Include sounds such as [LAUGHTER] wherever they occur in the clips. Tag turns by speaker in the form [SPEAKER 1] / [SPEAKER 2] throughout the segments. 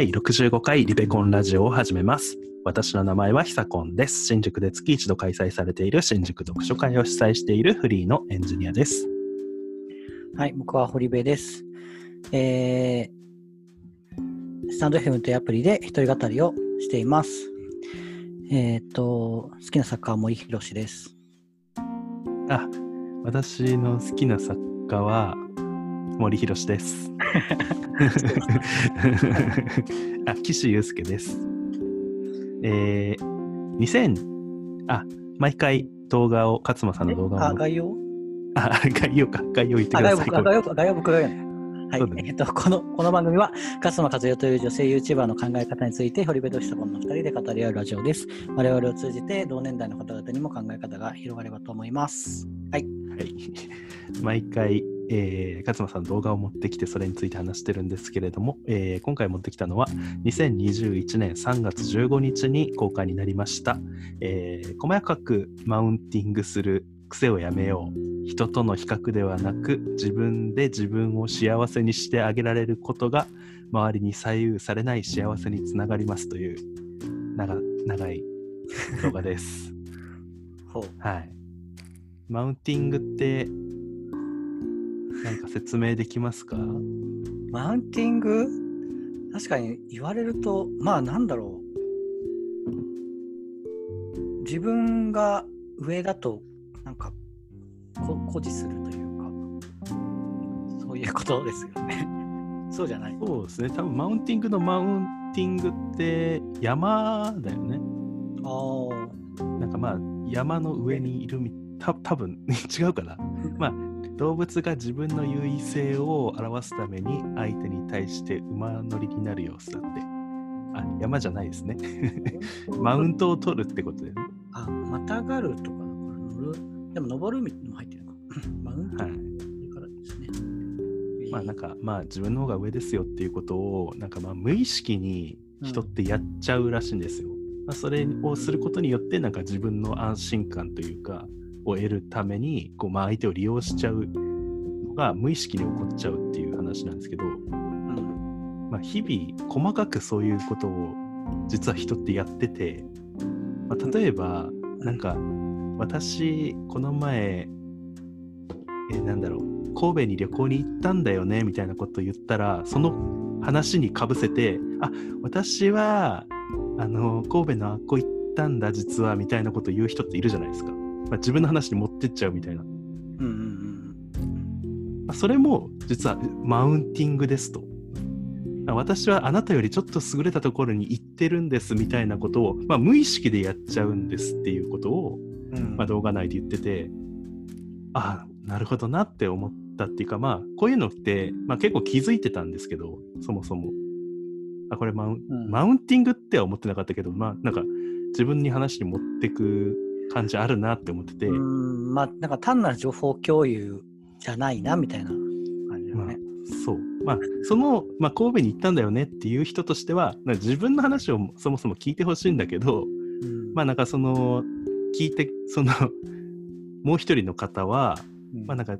[SPEAKER 1] 第65回リベコンラジオを始めます。私の名前はひさこんです。新宿で月一度開催されている新宿読書会を主催しているフリーのエンジニアです。
[SPEAKER 2] はい、僕は堀部です。えー、スタンド FM というアプリで一人語りをしています。えっ、と、好きな作家は森博です。
[SPEAKER 1] あ、私の好きな作家は森博です。あ、岸優介です。えー、2000、あ、毎回動画を、勝間さんの動画を
[SPEAKER 2] あ、概要？
[SPEAKER 1] あ、概要か、概要言って
[SPEAKER 2] あ、
[SPEAKER 1] ください。
[SPEAKER 2] 概要僕、概要概要僕が言うのはい
[SPEAKER 1] ね、
[SPEAKER 2] えっ、と、この、この番組は、勝間和代という女性 YouTuber の考え方について、堀部と久本の二人で語り合うラジオです。我々を通じて、同年代の方々にも考え方が広がればと思います。はい。
[SPEAKER 1] はい、毎回、えー、勝間さん動画を持ってきてそれについて話してるんですけれども、えー今回持ってきたのは2021年3月15日に公開になりました、えー細かくマウンティングする癖をやめよう人との比較ではなく自分で自分を幸せにしてあげられることが周りに左右されない幸せにつながりますという長長い動画です。[LAUGHS] はい。マウンティングって、なんか説明できますか？
[SPEAKER 2] マウンティング？確かに言われると、まあなんだろう。自分が上だと、なんか、こ誇示するというか、そういうことですよね。[LAUGHS] そうじゃない。
[SPEAKER 1] そうですね。多分マウンティングのマウンティングって山だよね。
[SPEAKER 2] ああ。
[SPEAKER 1] なんかまあ山の上にいるみた多分 [LAUGHS] 違うかな。まあ動物が自分の優位性を表すために相手に対して馬乗りになる様子だって。あ、山じゃないですね。[LAUGHS] マウントを取るってことだよね。
[SPEAKER 2] あ、またがるとかだから乗る。でも登るみたいなのも入ってるのか。[COUGHS] マウント
[SPEAKER 1] はい。
[SPEAKER 2] からですね。
[SPEAKER 1] まあなんかまあ自分の方が上ですよっていうことをなんかまあ無意識に人ってやっちゃうらしいんですよ。まあ、それをすることによってなんか自分の安心感というかを得るためにこうまあ相手を利用しちゃうのが無意識に起こっちゃうっていう話なんですけど、
[SPEAKER 2] うん。
[SPEAKER 1] まあ、日々細かくそういうことを実は人ってやってて、まあ、例えばなんか私この前えーなんだろう神戸に旅行に行ったんだよねみたいなことを言ったらその話にかぶせてあ私はあの神戸のあっこ行ったんだ実はみたいなことを言う人っているじゃないですか、まあ、自分の話に持ってっちゃうみたいな、
[SPEAKER 2] うんうん
[SPEAKER 1] まあ、それも実はマウンティングですとあ私はあなたよりちょっと優れたところに行ってるんですみたいなことを、まあ、無意識でやっちゃうんですっていうことを
[SPEAKER 2] うん。うん
[SPEAKER 1] まあ、動画内で言ってて、ああ、なるほどなって思ったっていうか、まあ、こういうのって、まあ、結構気づいてたんですけど、そもそも。あ、これマウン、
[SPEAKER 2] うん
[SPEAKER 1] マウンティングっては思ってなかったけど、まあ、なんか、自分に話に持ってく感じあるなって思ってて、
[SPEAKER 2] うーんまあなんか単なる情報共有じゃないなみたいな感じだ
[SPEAKER 1] まあ
[SPEAKER 2] ね。、
[SPEAKER 1] そう。まあ、その、まあ、神戸に行ったんだよねっていう人としては、なんか自分の話をそもそも聞いてほしいんだけど、
[SPEAKER 2] うん。
[SPEAKER 1] まあ、なんかその、聞いて、その、[LAUGHS] もう一人の方は、
[SPEAKER 2] うん。
[SPEAKER 1] まあなんか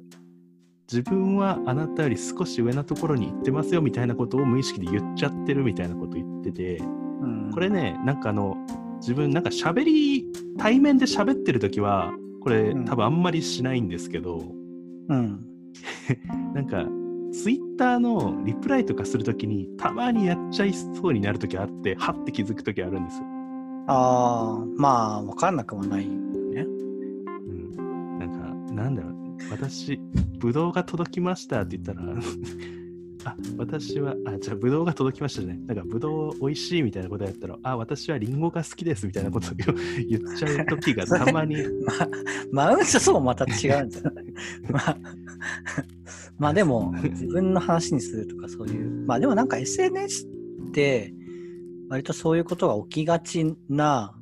[SPEAKER 1] 自分はあなたより少し上なところに行ってますよみたいなことを無意識で言っちゃってるみたいなこと言ってて
[SPEAKER 2] うん。
[SPEAKER 1] これねなんかあの自分なんか喋り対面で喋ってる時はこれ
[SPEAKER 2] うん
[SPEAKER 1] 多分あんまりしないんですけど
[SPEAKER 2] うん [LAUGHS]
[SPEAKER 1] なんかツイッターのリプライとかする時にたまにやっちゃいそうになる時あってはって気づく時あるんですよ。
[SPEAKER 2] ああまあ分かんなくもないよね。
[SPEAKER 1] うん、なんかなんだろう私ブドウが届きましたって言ったらあ私はあじゃあブドウが届きましたねなんかブドウ美味しいみたいなことやったらあ私はリンゴが好きですみたいなことを [LAUGHS] 言っちゃう時がたまに [LAUGHS]
[SPEAKER 2] まあマウントそうまた違うんですよ。まあまあでも自分の話にするとかそういうまあでもなんか SNS って割とそういうことが起きがちな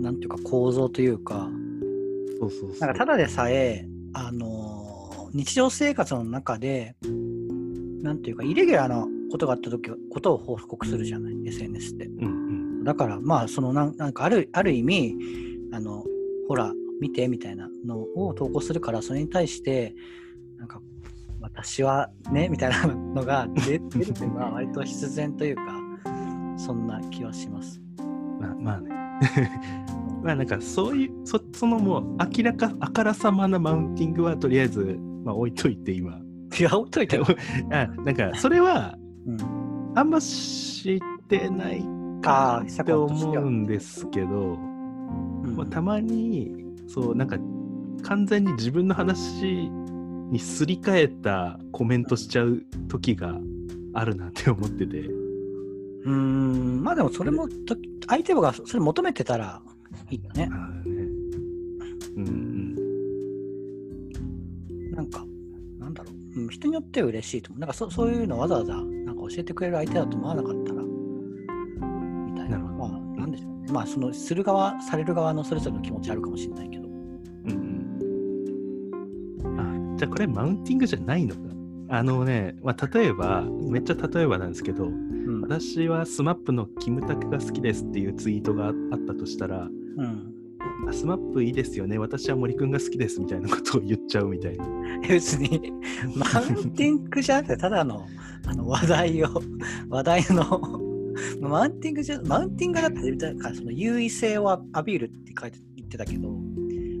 [SPEAKER 2] なんていうか構造というか
[SPEAKER 1] そうそうそう
[SPEAKER 2] なんかただでさえ、あのー日常生活の中で、なんていうか、イレギュラーなことがあった時はことを報告するじゃない、SNS って。
[SPEAKER 1] うんうん
[SPEAKER 2] だから、まあ、そのなんなんかある、ある意味、あの、ほら、見てみたいなのを投稿するから、それに対して、なんか、私はね、みたいなのが出 [LAUGHS] 出るというのは、割と必然というか、そんな気はします。
[SPEAKER 1] まあまあね。[LAUGHS] まあなんかそういう、そそのもう明らか、あからさまなマウンティングはとりあえず、まあ置いといて今。[LAUGHS]
[SPEAKER 2] いや、置いといてよ。[LAUGHS]
[SPEAKER 1] あなんかそれは
[SPEAKER 2] うん、
[SPEAKER 1] あんま知ってないかって思うんですけど、
[SPEAKER 2] うん
[SPEAKER 1] まあ、たまにそうなんか完全に自分の話にすり替えたコメントしちゃう時があるなって思ってて。
[SPEAKER 2] うーん、まあでもそれもと、相手がそれ求めてたらいいよね。
[SPEAKER 1] ねうんうん
[SPEAKER 2] なんか、う、うん、人によっては嬉しいと思う。なんかそそういうのわざわざなんか教えてくれる相手だと思わなかったら、みたいな。
[SPEAKER 1] な
[SPEAKER 2] まあ、なんでしょうね。まあ、その、する側、される側のそれぞれの気持ちあるかもしれないけど。
[SPEAKER 1] うんうんあじゃあこれマウンティングじゃないのかあのね、まあ、例えばめっちゃ例えばなんですけど
[SPEAKER 2] うん。
[SPEAKER 1] 私は SMAP のキムタクが好きですっていうツイートがあったとしたら
[SPEAKER 2] うん。
[SPEAKER 1] あ SMAP いいですよね私は森くんが好きですみたいなことを言っちゃうみたいな [LAUGHS]
[SPEAKER 2] 別に、マウンティングじゃなくて、ただのあの話題を、[LAUGHS] 話題の、マウンティングじゃ、マウンティングだって、その優位性をアピールって書いて言ってたけど、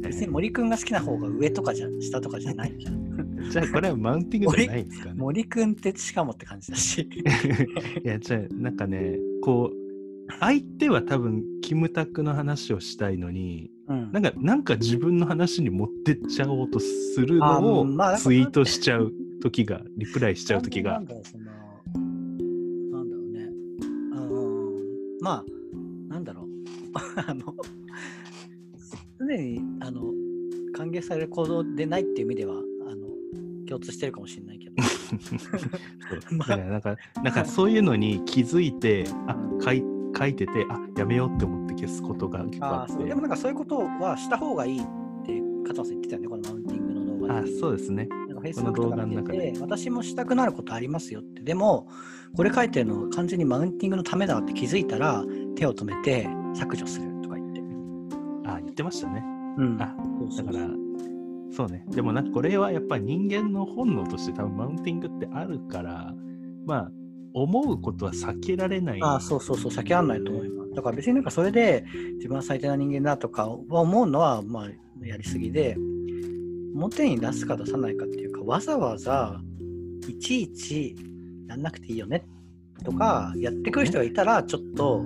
[SPEAKER 2] 別に森くんが好きな方が上とかじゃ、下とかじゃないじゃん。[LAUGHS]
[SPEAKER 1] じゃあこれはマウンティングじゃないんですかね
[SPEAKER 2] 森くんってしかもって感じだし。
[SPEAKER 1] いやじゃあなんかねこう相手は多分キムタクの話をしたいのに
[SPEAKER 2] うん
[SPEAKER 1] なんかなんか自分の話に持ってっちゃおうとする
[SPEAKER 2] あ
[SPEAKER 1] のを
[SPEAKER 2] まあ
[SPEAKER 1] ツイートしちゃう時がリプライしちゃう時が
[SPEAKER 2] なんだろう、ね。うん、まあ、なんだろう。[LAUGHS] あの、常に、あの、歓迎される行動でないっていう意味では、あの、共通してるかもしれないけど。[LAUGHS] [LAUGHS]
[SPEAKER 1] だからなんかなんかそういうのに気づいてあ書い書いててあやめようって思って消すことが結構あ
[SPEAKER 2] あ
[SPEAKER 1] って
[SPEAKER 2] そうでもなんかそういうことはした方がいいって、勝間さん言ってたよね、このマウンティングの動画
[SPEAKER 1] あ
[SPEAKER 2] で。
[SPEAKER 1] そうですね
[SPEAKER 2] なんか Facebook
[SPEAKER 1] この動画
[SPEAKER 2] とか私もしたくなることありますよって。でも、これ書いてるのは完全にマウンティングのためだって気づいたら、手を止めて削除するとか言って。
[SPEAKER 1] あ言ってましたね
[SPEAKER 2] うん。
[SPEAKER 1] あ
[SPEAKER 2] そう
[SPEAKER 1] だからそうねでもなんかこれはやっぱり人間の本能として多分マウンティングってあるからまあ思うことは避けられない
[SPEAKER 2] ああ、そうそうそう、避けられないと思います。だから別になんかそれで自分は最低な人間だとかは思うのは、まあ、やりすぎで、表に出すか出さないかっていうか、わざわざいちいちやんなくていいよねとか、やってくる人がいたら、ちょっと、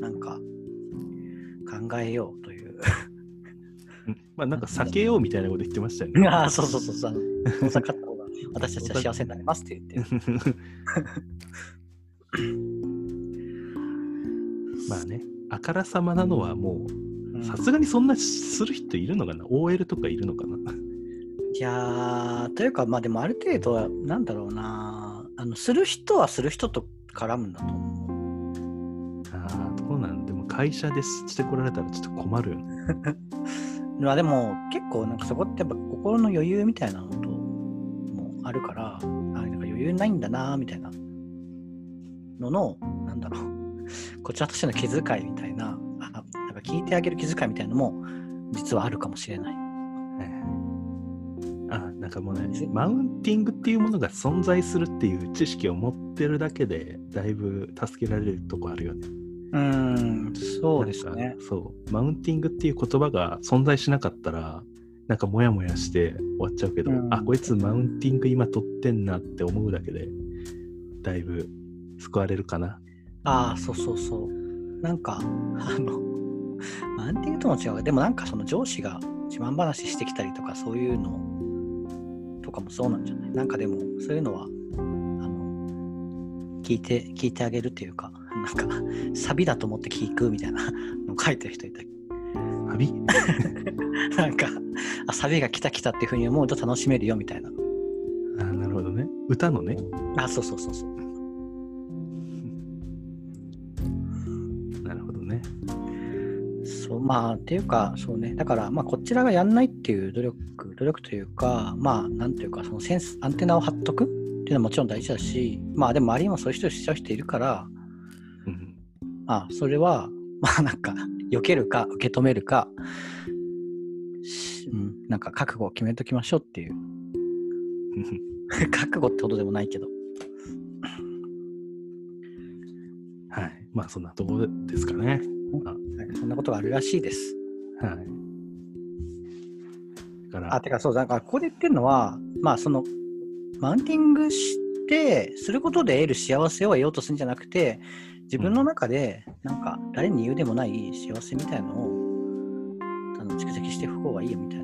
[SPEAKER 2] なんか、考えようという。
[SPEAKER 1] うんまあなんか避けようみたいなこと言ってましたよね [LAUGHS]
[SPEAKER 2] ああ、そうそうそうそう。私たちは幸せになりますって言って。[LAUGHS]
[SPEAKER 1] まあねあからさまなのはも
[SPEAKER 2] う
[SPEAKER 1] うんさすがにそんなする人いるのかな ?OL とかいるのかな？い
[SPEAKER 2] やー、というか、まあでもある程度は、なんだろうな、あのする人はする人と絡むんだと思
[SPEAKER 1] ああどうなん？でも会社でしてこられたらちょっと困るよね
[SPEAKER 2] う。[LAUGHS] まあでも、結構なんかそこってやっぱ心の余裕みたいなのあるから、あなんか余裕ないんだな、みたいなのの、なんだろう、[LAUGHS] こちらとしての気遣いみたいな、あなんか聞いてあげる気遣いみたいなのも、実はあるかもしれない。
[SPEAKER 1] あなんかもうねマウンティングっていうものが存在するっていう知識を持ってるだけでだいぶ助けられるとこあるよね
[SPEAKER 2] うーん、そうですね
[SPEAKER 1] か。そうマウンティングっていう言葉が存在しなかったらなんかモヤモヤして終わっちゃうけど、
[SPEAKER 2] うん。
[SPEAKER 1] あこいつマウンティング今取ってんなって思うだけでだいぶ救われるかな。
[SPEAKER 2] ああ、そうそうそう。なんか、あの、[LAUGHS] マウンティングとも違う。がでもなんかその上司が自慢話してきたりとかそういうのとかもそうなんじゃない？なんかでもそういうのは、あの、聞いて、聞いてあげるっていうか、なんか、サビだと思って聞くみたいなの書いてる人いた。
[SPEAKER 1] サビ？[LAUGHS]
[SPEAKER 2] なんか、あ、サビが来た来たっていうふうに思うと楽しめるよみたいな。
[SPEAKER 1] あなるほどね。歌のね。
[SPEAKER 2] あ、そうそうそうそう。
[SPEAKER 1] なるほどね。
[SPEAKER 2] そうまあっていうかそうね。だからまあこちらがやんないっていう努力努力というかまあなんていうかそのセンスアンテナを張っとくっていうのはもちろん大事だしまあでも周りにもそういう人しちゃう人いるから
[SPEAKER 1] うん
[SPEAKER 2] まあそれはまあなんか避けるか受け止めるかなんか覚悟を決めときましょうっていう [LAUGHS] 覚悟ってほどでもないけど
[SPEAKER 1] はいまあそんなところですかね。
[SPEAKER 2] はい、そんなことがあるらしいです。
[SPEAKER 1] はい。だから、
[SPEAKER 2] あ、てかそう、だからここで言ってるのは、まあその、マウンティングして、することで得る幸せを得ようとするんじゃなくて、自分の中で、なんか、誰に言うでもない幸せみたいのを、蓄積していく方がいいよみたいな、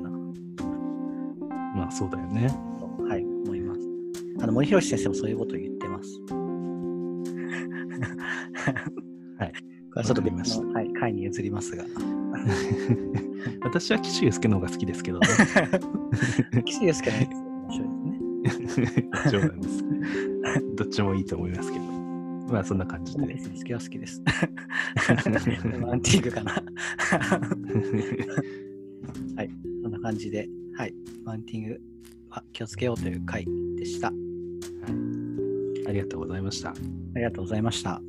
[SPEAKER 1] まあそうだよね。
[SPEAKER 2] はい、思います。あの、森博先生もそういうことを言ってます。[LAUGHS]
[SPEAKER 1] はい。
[SPEAKER 2] これはちょっと別
[SPEAKER 1] わかりました
[SPEAKER 2] の、はい、回に譲りますが。[LAUGHS]
[SPEAKER 1] 私は岸優介の方が好きですけどね。[LAUGHS]
[SPEAKER 2] 岸優介の面白いですね。
[SPEAKER 1] 冗談です。どっちもいいと思いますけど。まあそんな感じで。
[SPEAKER 2] 岸優介は好きです。マウンティングかな。そんな感じで、はい、マウンティングは気をつけようという回でした。あ
[SPEAKER 1] ありがとうございました。
[SPEAKER 2] りがとうございました。